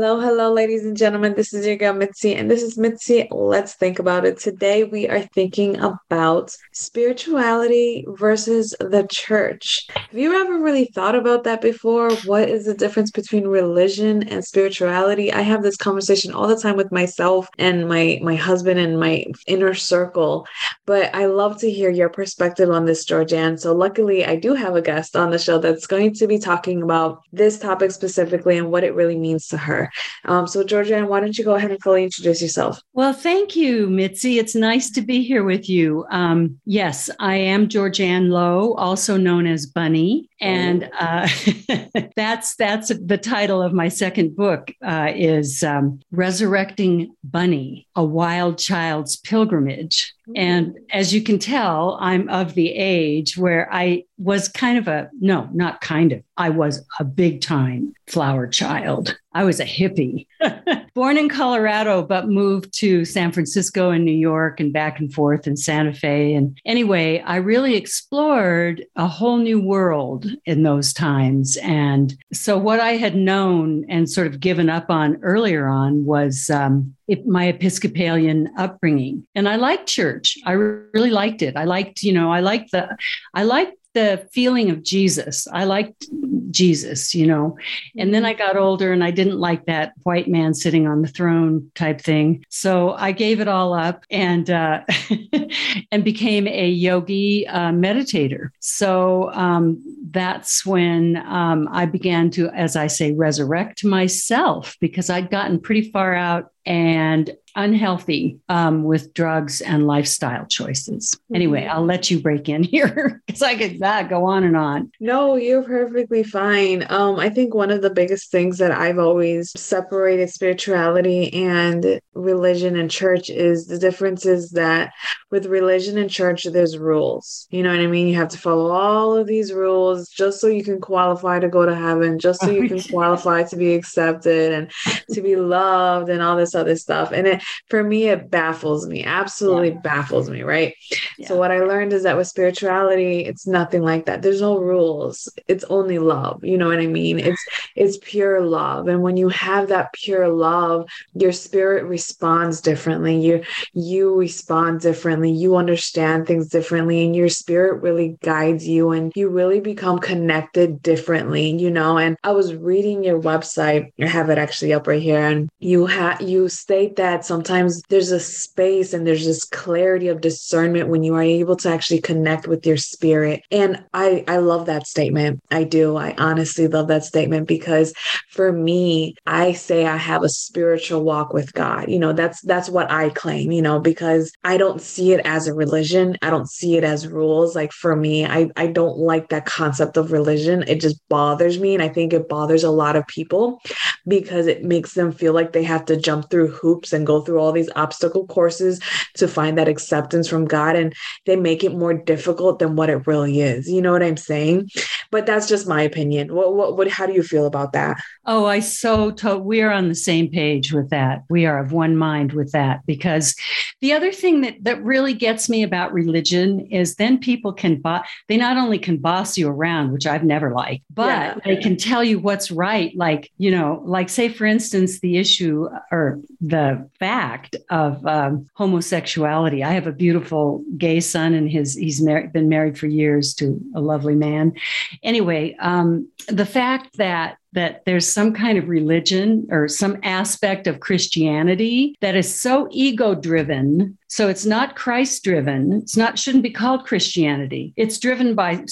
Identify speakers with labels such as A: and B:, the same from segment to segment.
A: Hello, hello, ladies and gentlemen. This is your girl Mitzi, and this is Mitzi. Let's think about it. Today, we are thinking about spirituality versus the church. Have you ever really thought about that before? What is the difference between religion and spirituality? I have this conversation all the time with myself and my my husband and my inner circle. But I love to hear your perspective on this, Georgianne. So, luckily, I do have a guest on the show that's going to be talking about this topic specifically and what it really means to her. Um, so, Georgianne, why don't you go ahead and fully introduce yourself?
B: Well, thank you, Mitzi. It's nice to be here with you. Um, yes, I am Georgianne Lowe, also known as Bunny, and uh, that's that's the title of my second book uh, is um, Resurrecting Bunny: A Wild Child's Pilgrimage. And as you can tell, I'm of the age where I was kind of a, no, not kind of, I was a big time flower child. I was a hippie, born in Colorado, but moved to San Francisco and New York and back and forth in Santa Fe. And anyway, I really explored a whole new world in those times. And so, what I had known and sort of given up on earlier on was um, my Episcopalian upbringing. And I liked church. I really liked it. I liked, you know, I liked the, I liked the feeling of Jesus. I liked Jesus, you know. And then I got older and I didn't like that white man sitting on the throne type thing. So I gave it all up and uh, and became a yogi uh, meditator. So um, that's when um, I began to, as I say, resurrect myself because I'd gotten pretty far out and unhealthy um, with drugs and lifestyle choices. Mm-hmm. Anyway, I'll let you break in here because I could that go on and on.
A: No, you're perfectly fine. Um, I think one of the biggest things that I've always separated spirituality and religion and church is the difference is that with religion and church, there's rules. You know what I mean? You have to follow all of these rules just so you can qualify to go to heaven, just so you can qualify to be accepted and to be loved and all this other stuff. And it, for me, it baffles me, absolutely yeah. baffles me, right? Yeah. So, what I learned is that with spirituality, it's nothing like that. There's no rules, it's only love. You know what I mean? It's, it's pure love. And when you have that pure love, your spirit responds differently. You, you respond differently differently, you understand things differently, and your spirit really guides you and you really become connected differently, you know. And I was reading your website, I have it actually up right here, and you have you state that sometimes there's a space and there's this clarity of discernment when you are able to actually connect with your spirit. And I I love that statement. I do. I honestly love that statement because for me, I say I have a spiritual walk with God. You know, that's that's what I claim, you know, because I don't see it as a religion. I don't see it as rules. Like for me, I, I don't like that concept of religion. It just bothers me. And I think it bothers a lot of people because it makes them feel like they have to jump through hoops and go through all these obstacle courses to find that acceptance from God. And they make it more difficult than what it really is. You know what I'm saying? But that's just my opinion. What, what, what how do you feel about that?
B: Oh, I so to- we are on the same page with that. We are of one mind with that because the other thing that that really gets me about religion is then people can bo- they not only can boss you around, which I've never liked, but yeah. they can tell you what's right. Like you know, like say for instance, the issue or the fact of um, homosexuality. I have a beautiful gay son, and his he's mar- been married for years to a lovely man. Anyway, um, the fact that that there's some kind of religion or some aspect of Christianity that is so ego driven. So it's not Christ driven. It's not, shouldn't be called Christianity. It's driven by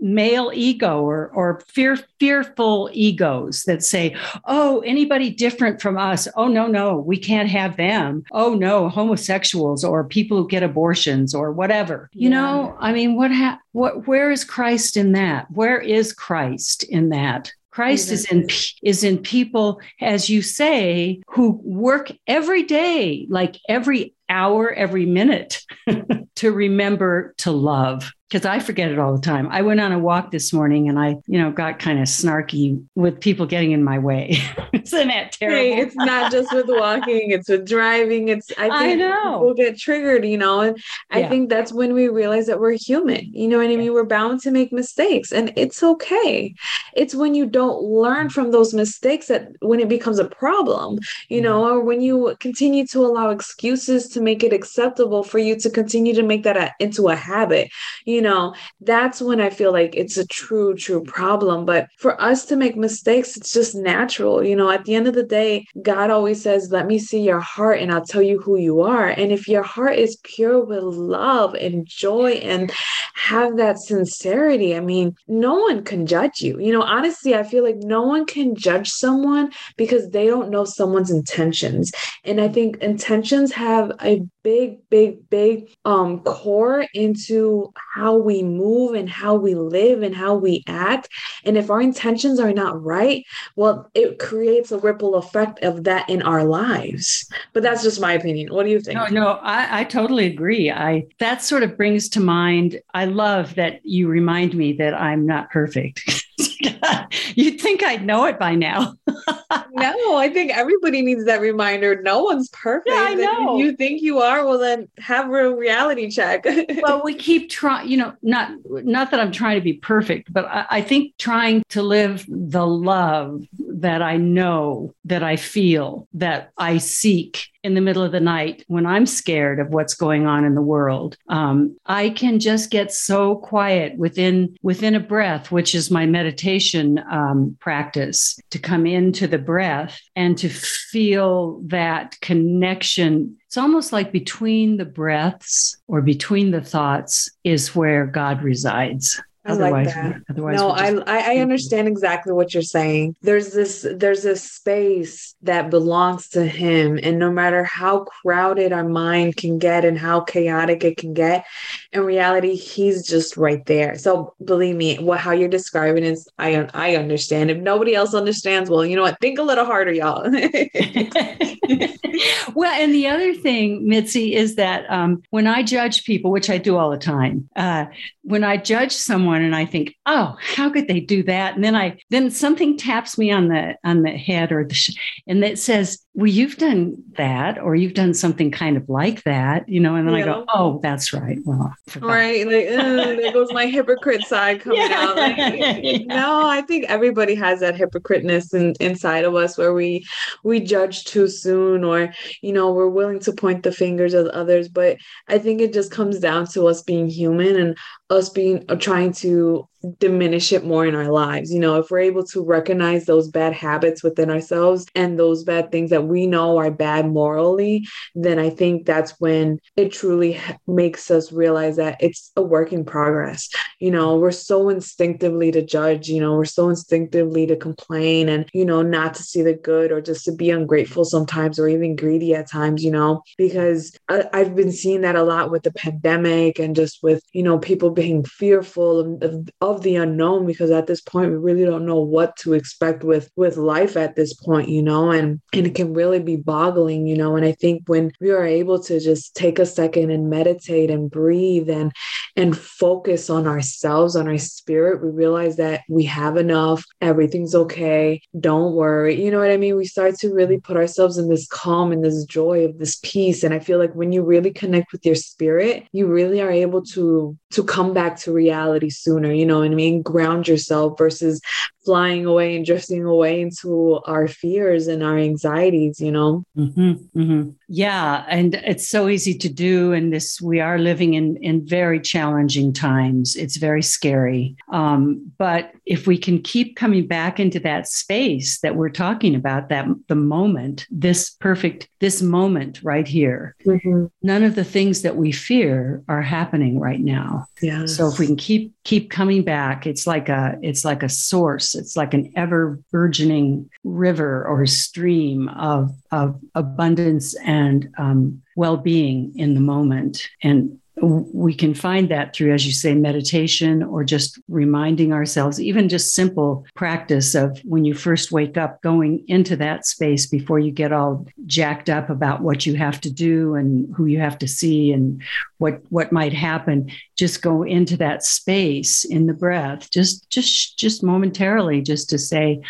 B: male ego or, or fear, fearful egos that say, oh, anybody different from us. Oh, no, no, we can't have them. Oh, no, homosexuals or people who get abortions or whatever. You yeah. know, I mean, what, ha- what, where is Christ in that? Where is Christ in that? Christ is in is in people, as you say, who work every day, like every hour, every minute to remember to love because I forget it all the time. I went on a walk this morning and I, you know, got kind of snarky with people getting in my way. Isn't that terrible?
A: Hey, it's not just with walking, it's with driving. It's I think
B: I know.
A: people get triggered, you know, and I
B: Yeah.
A: think that's when we realize that we're human. You know what I mean? We're bound to make mistakes and it's okay. It's when you don't learn from those mistakes that when it becomes a problem, you know, or when you continue to allow excuses to make it acceptable for you to continue to make that a, into a habit. You know that's when i feel like it's a true true problem. But for us to make mistakes it's just natural. You know at the end of the day god always says let me see your heart and i'll tell you who you are. And if your heart is pure with love and joy and have that sincerity i mean no one can judge you. You know honestly i feel like no one can judge someone because they don't know someone's intentions. And i think intentions have a big big big um core into how we move and how we live and how we act and if our intentions are not right well it creates a ripple effect of that in our lives but that's just my opinion what do you think
B: No, no, I, I totally agree. I that sort of brings to mind. I love that you remind me that I'm not perfect. You'd think I'd know it by now.
A: no i think everybody needs that reminder no one's perfect
B: Yeah, I know.
A: you think you are well then have a reality check
B: well, we keep trying. You know, not not that I'm trying to be perfect, but I, I think trying to live the love that I know, that I feel, that I seek in the middle of the night when I'm scared of what's going on in the world. Um, I can just get so quiet within within a breath, which is my meditation um, practice, to come into the breath and to feel that connection. It's almost like between the breaths or between the thoughts is where God resides.
A: I like that.
B: otherwise
A: no
B: just-
A: I, I i understand exactly what you're saying. There's this there's this space that belongs to him and no matter how crowded our mind can get and how chaotic it can get in reality he's just right there. So believe me what how you're describing is i i understand. If nobody else understands well you know what? Think a little harder y'all.
B: Well, and the other thing, Mitzi, is that um, when I judge people, which I do all the time, uh, when I judge someone and I think, "Oh, how could they do that?" and then I then something taps me on the on the head or the sh- and it says, "Well, you've done that, or you've done something kind of like that," you know, and then I go, "Oh, that's right." Well,
A: right like uh, there goes my hypocrite side coming
B: Yeah.
A: out like, no i think everybody has that hypocriteness in, inside of us where we we judge too soon or you know we're willing to point the fingers at others but i think it just comes down to us being human and us being uh, trying to diminish it more in our lives you know if we're able to recognize those bad habits within ourselves and those bad things that we know are bad morally then i think that's when it truly makes us realize that it's a work in progress. You know we're so instinctively to judge you know we're so instinctively to complain and you know not to see the good or just to be ungrateful sometimes or even greedy at times you know because I, i've been seeing that a lot with the pandemic and just with you know people being fearful of, of, of the unknown because at this point we really don't know what to expect with with life at this point you know and and it can really be boggling you know and i think when we are able to just take a second and meditate and breathe and and focus on ourselves, on our spirit, we realize that we have enough, everything's okay, don't worry. You know what I mean? We start to really put ourselves in this calm and this joy of this peace. And I feel like when you really connect with your spirit, you really are able to to come back to reality sooner, you know what I mean? Ground yourself versus flying away and drifting away into our fears and our anxieties, you know?
B: Mm-hmm, mm-hmm. Yeah, and it's so easy to do. And this, we are living in in very challenging times. It's very scary. Um, but if we can keep coming back into that space that we're talking about, that the moment, this perfect, this moment right here,
A: Mm-hmm.
B: none of the things that we fear are happening right now.
A: Yeah.
B: So if we can keep keep coming back, it's like a it's like a source. It's like an ever burgeoning river or stream of of abundance and um, well being in the moment. And we can find that through, as you say, meditation or just reminding ourselves, even just simple practice of when you first wake up, going into that space before you get all jacked up about what you have to do and who you have to see and what what might happen. Just go into that space in the breath, just just just momentarily, just to say,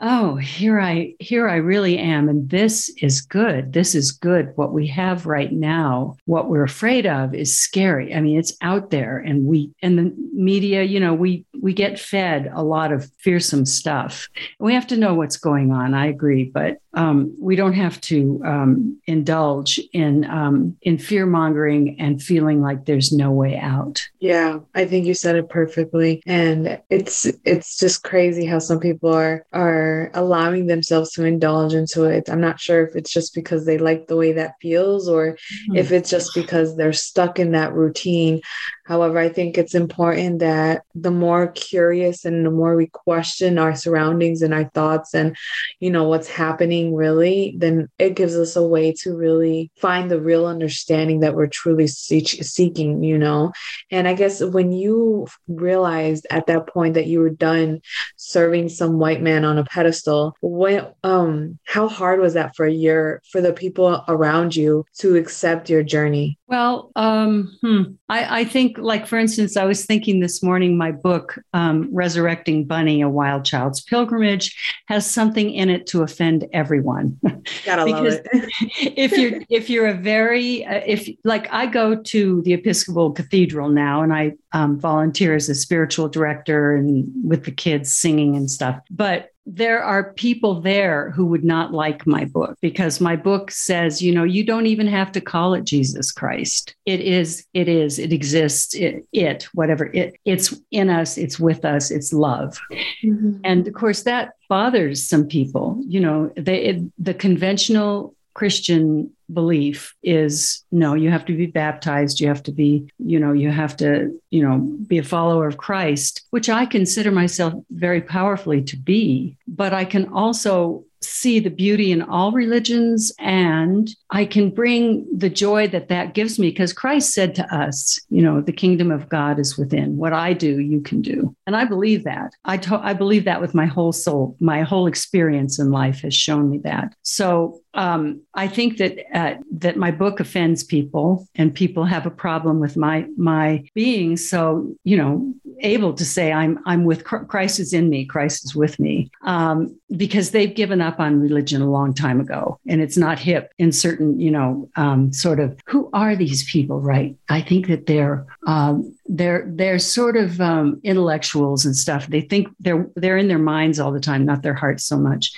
B: oh here i here i really am and this is good. This is good. What we have right now what we're afraid of is scary. I mean it's out there and we and the media you know we we get fed a lot of fearsome stuff. We have to know what's going on i agree but um, we don't have to um, indulge in um, in fear mongering and feeling like there's no way out.
A: Yeah, I think you said it perfectly, and it's it's just crazy how some people are are allowing themselves to indulge into it. I'm not sure if it's just because they like the way that feels, or mm-hmm. if it's just because they're stuck in that routine. However, I think it's important that the more curious and the more we question our surroundings and our thoughts and you know what's happening really, then it gives us a way to really find the real understanding that we're truly seeking, you know? And I guess when you realized at that point that you were done serving some white man on a pedestal, what, um, how hard was that for your, for the people around you to accept your journey?
B: Well, um, hmm. I, I, think, like, for instance, I was thinking this morning, my book, um, Resurrecting Bunny, A Wild Child's Pilgrimage, has something in it to offend everyone.
A: Gotta because love it.
B: if you're, if you're a very, uh, if like I go to the Episcopal Cathedral now and I um, volunteer as a spiritual director and with the kids singing and stuff. But there are people there who would not like my book because my book says, you know, you don't even have to call it Jesus Christ. It is, it is, it exists, it, it whatever it, it's in us, it's with us, it's love. Mm-hmm. And of course, that bothers some people. You know, they, it, the conventional Christian belief is no, you have to be baptized, you have to be, you know, you have to, you know, be a follower of Christ, which I consider myself very powerfully to be. But I can also see the beauty in all religions and I can bring the joy that that gives me because Christ said to us, you know, the kingdom of God is within. What I do, you can do. And I believe that. I, to- I believe that with my whole soul. My whole experience in life has shown me that. So um, I think that uh, that my book offends people, and people have a problem with my my being so you know able to say I'm I'm with Christ is in me, Christ is with me, um, because they've given up on religion a long time ago, and it's not hip in certain you know um, sort of who are these people, right? I think that they're um, they're they're sort of um, intellectuals and stuff. They think they're they're in their minds all the time, not their hearts so much.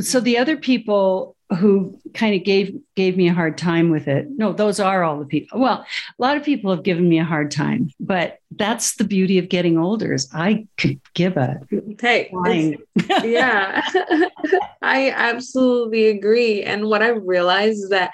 B: So the other people who kind of gave gave me a hard time with it. No, those are all the people. Well, a lot of people have given me a hard time, but that's the beauty of getting older is I could give a
A: hey yeah. I absolutely agree. And what I realize is that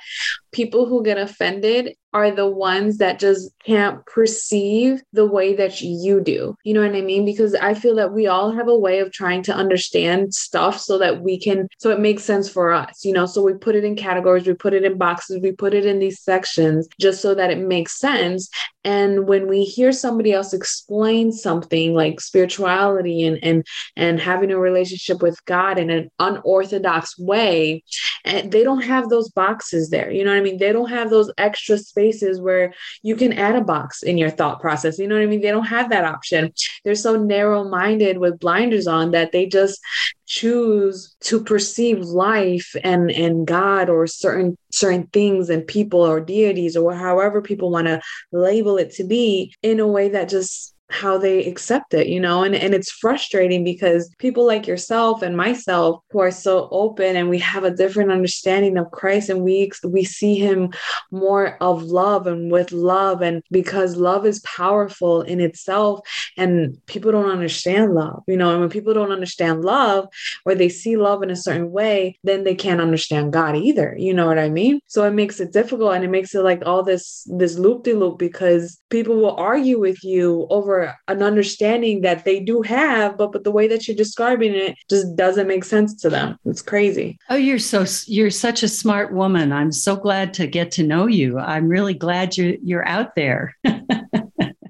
A: people who get offended are the ones that just can't perceive the way that you do. You know what I mean? Because I feel that we all have a way of trying to understand stuff so that we can, so it makes sense for us, you know? So we put it in categories, we put it in boxes, we put it in these sections just so that it makes sense. And when we hear somebody else explain something like spirituality and, and, and having a relationship with God in an unorthodox way, and they don't have those boxes there. You know what I mean? They don't have those extra spaces where you can add a box in your thought process. You know what I mean? They don't have that option. They're so narrow minded with blinders on that they just choose to perceive life and and God or certain certain things and people or deities or however people want to label it to be in a way that just how they accept it, you know, and, and it's frustrating because people like yourself and myself who are so open and we have a different understanding of Christ and we we see him more of love and with love and because love is powerful in itself and people don't understand love, you know, and when people don't understand love or they see love in a certain way, then they can't understand God either. You know what I mean? So it makes it difficult and it makes it like all this this loop de loop because people will argue with you over over an understanding that they do have, but but the way that you're describing it just doesn't make sense to them. It's crazy.
B: Oh, you're so you're such a smart woman. I'm so glad to get to know you. I'm really glad you're you're out there.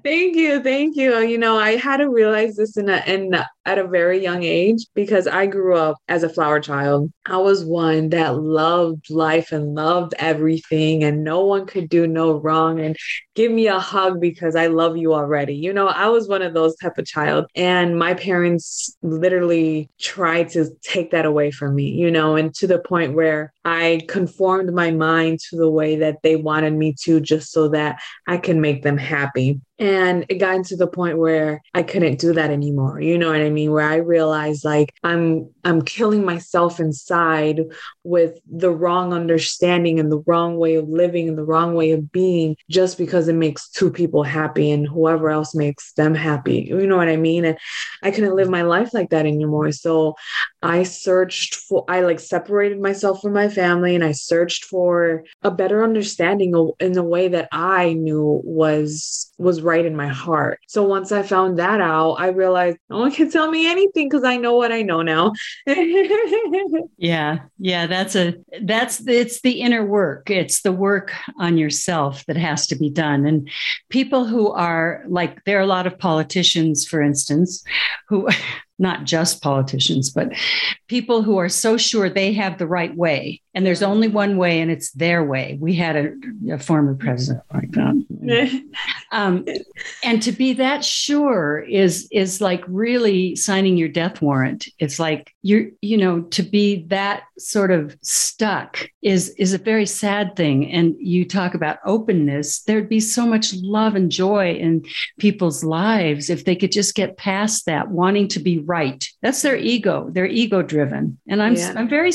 A: Thank you, thank you. You know, I had to realize this in a, in at a very young age because I grew up as a flower child. I was one that loved life and loved everything, and no one could do no wrong and give me a hug because I love you already. You know, I was one of those type of child, and my parents literally tried to take that away from me. You know, and to the point where I conformed my mind to the way that they wanted me to, just so that I can make them happy. And it got to the point where I couldn't do that anymore. You know what I mean? Where I realized like I'm I'm killing myself inside with the wrong understanding and the wrong way of living and the wrong way of being just because it makes two people happy and whoever else makes them happy. You know what I mean? And I couldn't live my life like that anymore. So I searched for I like separated myself from my family and I searched for a better understanding in the way that I knew was was right in my heart. So once I found that out, I realized no one can tell me anything because I know what I know now.
B: yeah. Yeah. That's a, that's, it's the inner work. It's the work on yourself that has to be done. And people who are like, there are a lot of politicians, for instance, who, not just politicians, but people who are so sure they have the right way. And there's only one way, and it's their way. We had a, a former president like that. um, and to be that sure is is like really signing your death warrant. It's like you're, you know, to be that sort of stuck is is a very sad thing. And you talk about openness. There'd be so much love and joy in people's lives if they could just get past that, wanting to be right. That's their ego. They're ego driven. And I'm yeah. I'm very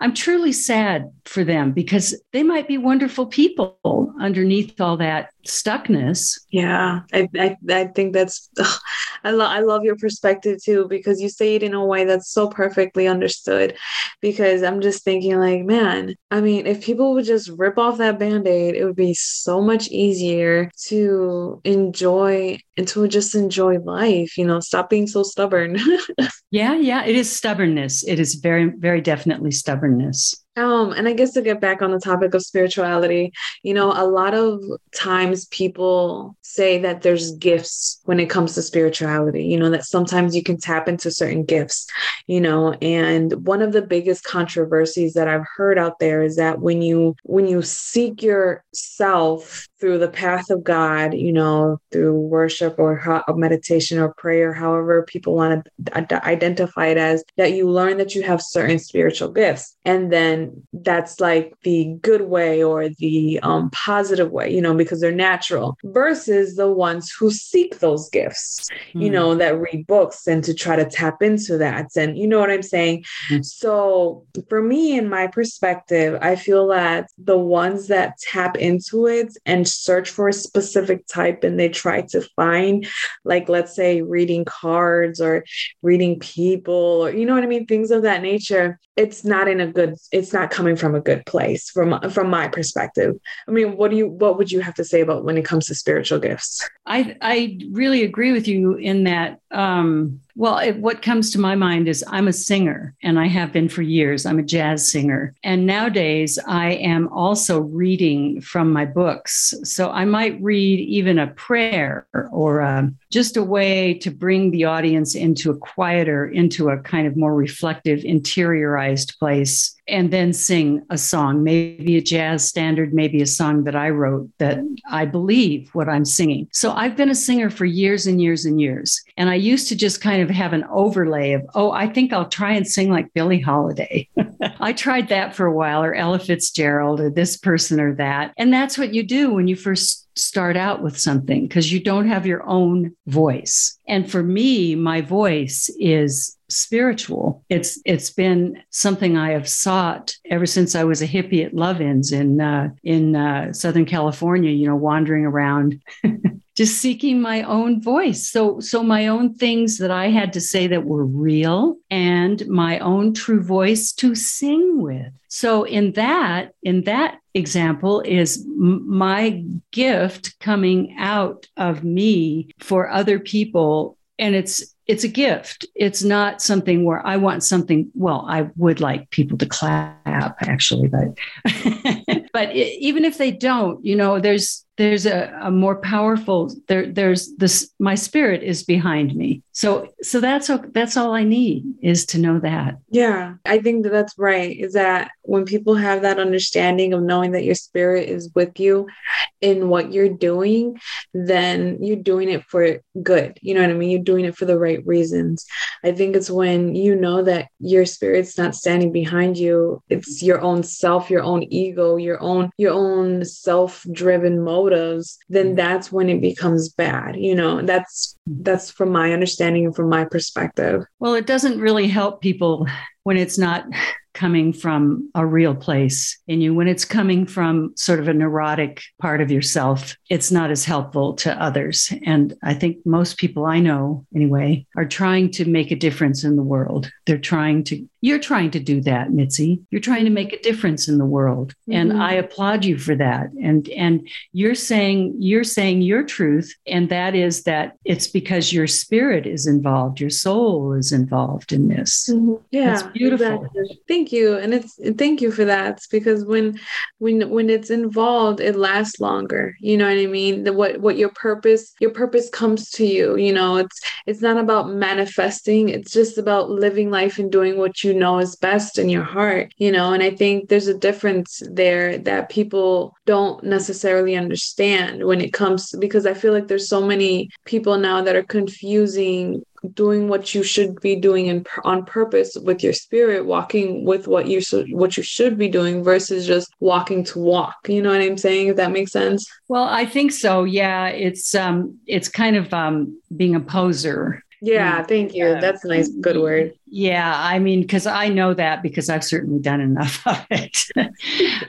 B: I'm truly sad for them because they might be wonderful people underneath all that stuckness.
A: Yeah, I, I, I think that's, ugh, I, lo- I love your perspective too, because you say it in a way that's so perfectly understood. Because I'm just thinking, like, man, I mean, if people would just rip off that band aid, it would be so much easier to enjoy and to just enjoy life, you know, stop being so stubborn.
B: yeah, yeah, it is stubbornness. It is very, very definitely stubbornness.
A: Um, and I guess to get back on the topic of spirituality, you know, a lot of times people say that there's gifts when it comes to spirituality, you know, that sometimes you can tap into certain gifts, you know, and one of the biggest controversies that I've heard out there is that when you when you seek yourself through the path of God, you know, through worship or meditation or prayer, however people want to identify it as, that you learn that you have certain spiritual gifts. And then that's like the good way or the um, positive way, you know, because they're natural versus the ones who seek those gifts, mm. you hmm. know, that read books and to try to tap into that. And you know what I'm saying? Mm. So for me, in my perspective, I feel that the ones that tap into it and search for a specific type and they try to find like let's say reading cards or reading people or you know what i mean? Things of that nature. It's not in a good it's not coming from a good place from from my perspective. I mean what do you what would you have to say about when it comes to spiritual gifts?
B: I i really agree with you in that um well, it, what comes to my mind is I'm a singer and I have been for years. I'm a jazz singer. And nowadays I am also reading from my books. So I might read even a prayer or a, just a way to bring the audience into a quieter, into a kind of more reflective, interiorized place and then sing a song, maybe a jazz standard, maybe a song that I wrote that I believe what I'm singing. So I've been a singer for years and years and years. And I used to just kind of have an overlay of, oh, I think I'll try and sing like Billie Holiday. I tried that for a while, or Ella Fitzgerald, or this person or that. And that's what you do when you first start out with something because you don't have your own voice. And for me, my voice is spiritual. It's it's been something I have sought ever since I was a hippie at Love-Ins in uh, in uh, Southern California. You know, wandering around just seeking my own voice. So, so my own things that I had to say that were real and my own true voice to sing with. So in that, in that example is my gift coming out of me for other people and it's it's a gift. It's not something where I want something. Well, I would like people to clap, actually, but but even if they don't, you know, there's there's a, a more powerful there there's this my spirit is behind me. So so that's that's all i need is to know that.
A: Yeah i think that that's right is that when people have that understanding of knowing that your spirit is with you in what you're doing then you're doing it for good you know what i mean? You're doing it for the right reasons. I think it's when you know that your spirit's not standing behind you it's your own self your own ego your own your own self-driven mode motives, then mm-hmm. that's when it becomes bad. You know, that's that's from my understanding and from my perspective.
B: Well, it doesn't really help people when it's not coming from a real place in you, when it's coming from sort of a neurotic part of yourself, it's not as helpful to others. And I think most people I know, anyway, are trying to make a difference in the world. They're trying to, you're trying to do that, Mitzi. You're trying to make a difference in the world. Mm-hmm. And I applaud you for that. And and you're saying you're saying your truth. And that is that it's because your spirit is involved, your soul is involved in this.
A: Mm-hmm. Yeah. It's beautiful. Exactly. Thank you. And it's thank you for that. It's because when when when it's involved, it lasts longer. You know what I mean? The, what what your purpose, your purpose comes to you. You know, it's it's not about manifesting, it's just about living life and doing what you know is best in your heart, you know. And I think there's a difference there that people don't necessarily understand when it comes because I feel like there's so many people now that are confusing doing what you should be doing in, on purpose with your spirit walking with what you should what you should be doing versus just walking to walk. You know what i'm saying? If that makes sense?
B: Well i think so. Yeah it's um it's kind of um being a poser
A: yeah, thank you. That's a nice, good word.
B: Yeah, I mean, because I know that because I've certainly done enough of it.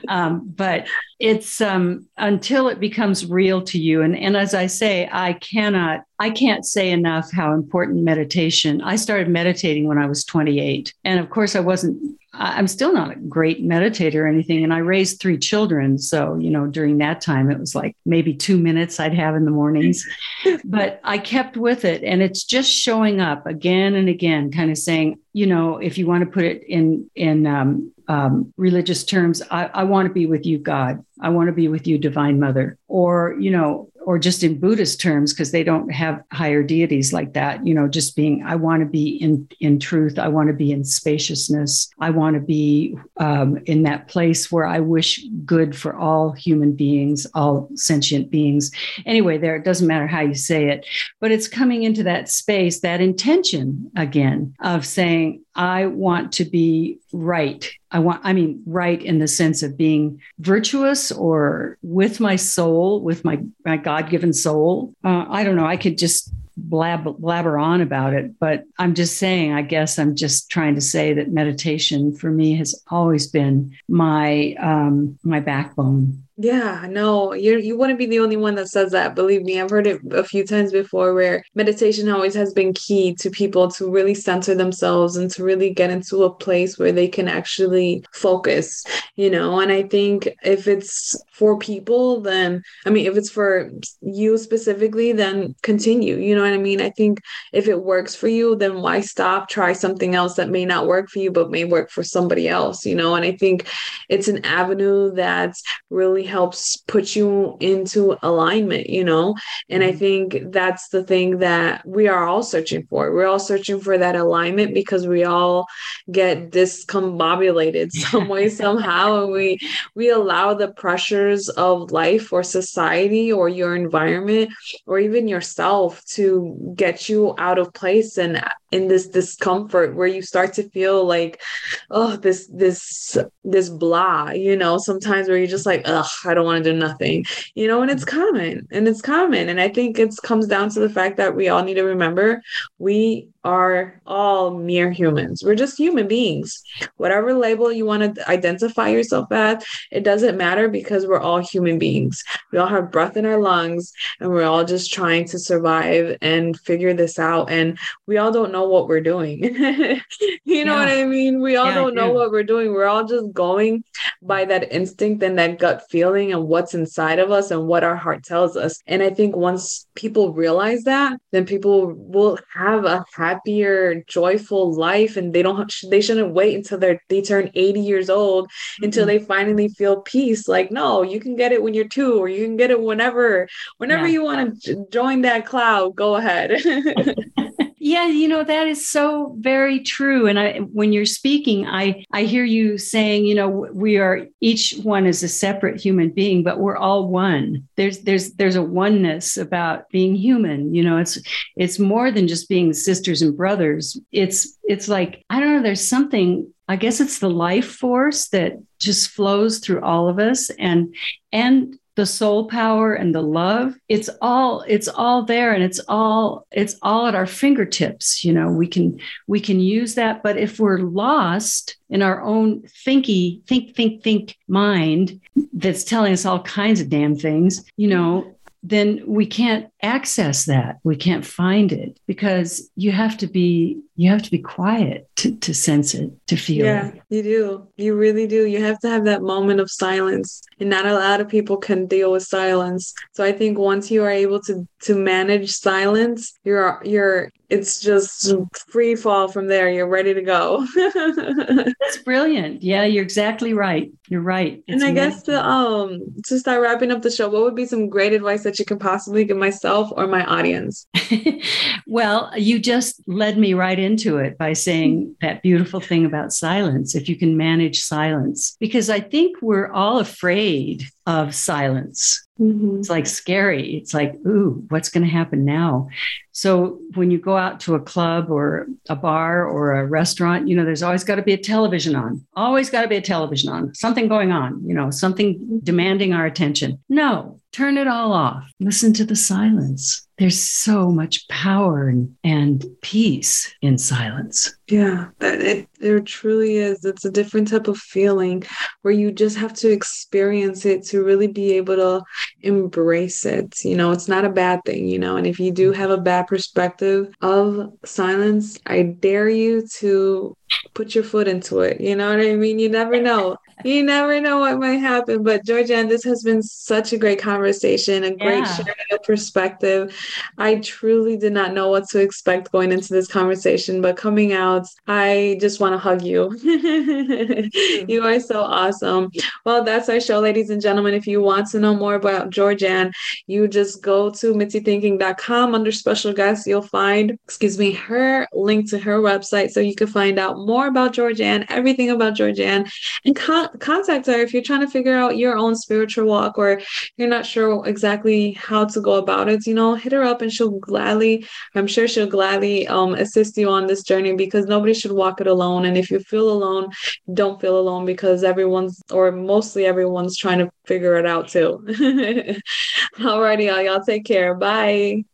B: um, but it's um, until it becomes real to you, and and as I say, I cannot, I can't say enough how important meditation. I started meditating when I was 28, and of course, I wasn't I'm still not a great meditator or anything. And I raised three children. So, you know, during that time, it was like maybe two minutes I'd have in the mornings. but I kept with it. And it's just showing up again and again, kind of saying, you know, if you want to put it in, in, um, um, religious terms, I, I want to be with you, God. I want to be with you, Divine Mother. Or, you know, or just in Buddhist terms, because they don't have higher deities like that, you know, just being, I want to be in, in truth. I want to be in spaciousness. I want to be um, in that place where I wish good for all human beings, all sentient beings. Anyway, there, it doesn't matter how you say it, but it's coming into that space, that intention again of saying, I want to be right. I want, I mean, right in the sense of being virtuous or with my soul, with my, my God given soul. Uh, I don't know. I could just blab, blabber on about it, but I'm just saying, I guess I'm just trying to say that meditation for me has always been my, um, my backbone.
A: Yeah, no, you you wouldn't be the only one that says that. Believe me, I've heard it a few times before where meditation always has been key to people to really center themselves and to really get into a place where they can actually focus, you know. And I think if it's for people, then I mean, if it's for you specifically, then continue. You know what I mean? I think if it works for you, then why stop? Try something else that may not work for you, but may work for somebody else, you know. And I think it's an avenue that's really helps put you into alignment, you know? And I mm-hmm. think that's the thing that we are all searching for. We're all searching for that alignment because we all get discombobulated some way, somehow. And we we allow the pressures of life or society or your environment or even yourself to get you out of place and in this discomfort where you start to feel like oh this this this blah you know sometimes where you're just like ugh i don't want to do nothing you know and it's common and it's common and i think it comes down to the fact that we all need to remember we are all mere humans. We're just human beings. Whatever label you want to identify yourself as, it doesn't matter because we're all human beings. We all have breath in our lungs and we're all just trying to survive and figure this out. And we all don't know what we're doing. you know yeah. what I mean? We all yeah, don't know what we're doing. We're all just going by that instinct and that gut feeling and what's inside of us and what our heart tells us. And I think once people realize that, then people will have a happier, joyful life and they don't they shouldn't wait until they they turn 80 years old mm-hmm. until they finally feel peace. Like, no, you can get it when you're two or you can get it whenever, whenever yeah. you want to join that cloud, go ahead.
B: Yeah, you know that is so very true. And I, when you're speaking, I I hear you saying, you know, we are each one is a separate human being, but we're all one. There's there's there's a oneness about being human. You know, it's it's more than just being sisters and brothers. It's it's like I don't know. There's something. I guess it's the life force that just flows through all of us, and and the soul power and the love it's all it's all there and it's all it's all at our fingertips you know we can we can use that. But if we're lost in our own thinky think think think mind that's telling us all kinds of damn things you know then we can't access that. We can't find it because you have to be you have to be quiet to, to sense it to feel
A: yeah
B: it.
A: you do. You really do. You have to have that moment of silence and not a lot of people can deal with silence. So i think once you are able to to manage silence you're you're it's just free fall from there. You're ready to go.
B: That's brilliant. Yeah you're exactly right. You're right.
A: It's and i amazing. guess to um to start wrapping up the show what would be some great advice that you can possibly give myself myself or my audience?
B: well, you just led me right into it by saying that beautiful thing about silence, if you can manage silence, because I think we're all afraid of silence. Mm-hmm. It's like scary. It's like, ooh, what's going to happen now? So when you go out to a club or a bar or a restaurant, you know, there's always got to be a television on, always got to be a television on, something going on, you know, something demanding our attention. No, turn it all off. Listen to the silence there's so much power and, and peace in silence.
A: Yeah, it there truly is. It's a different type of feeling where you just have to experience it to really be able to embrace it. You know, it's not a bad thing, you know. And if you do have a bad perspective of silence, I dare you to put your foot into it. You know what I mean? You never know. You never know what might happen. But Georgianne, this has been such a great conversation, a great yeah. sharing of perspective. I truly did not know what to expect going into this conversation, but coming out, I just want to hug you. you are so awesome. Well, that's our show, ladies and gentlemen. If you want to know more about Georgianne, you just go to mitzithinking.com under special guests. You'll find, excuse me, her link to her website so you can find out more about Georgianne, everything about Georgianne, and con- contact her if you're trying to figure out your own spiritual walk or you're not sure exactly how to go about it. You know, hit her up and she'll gladly, I'm sure she'll gladly um, assist you on this journey because nobody should walk it alone. And if you feel alone, don't feel alone because everyone's, or mostly everyone's trying to figure it out too. Alrighty, y'all. Y'all take care. Bye.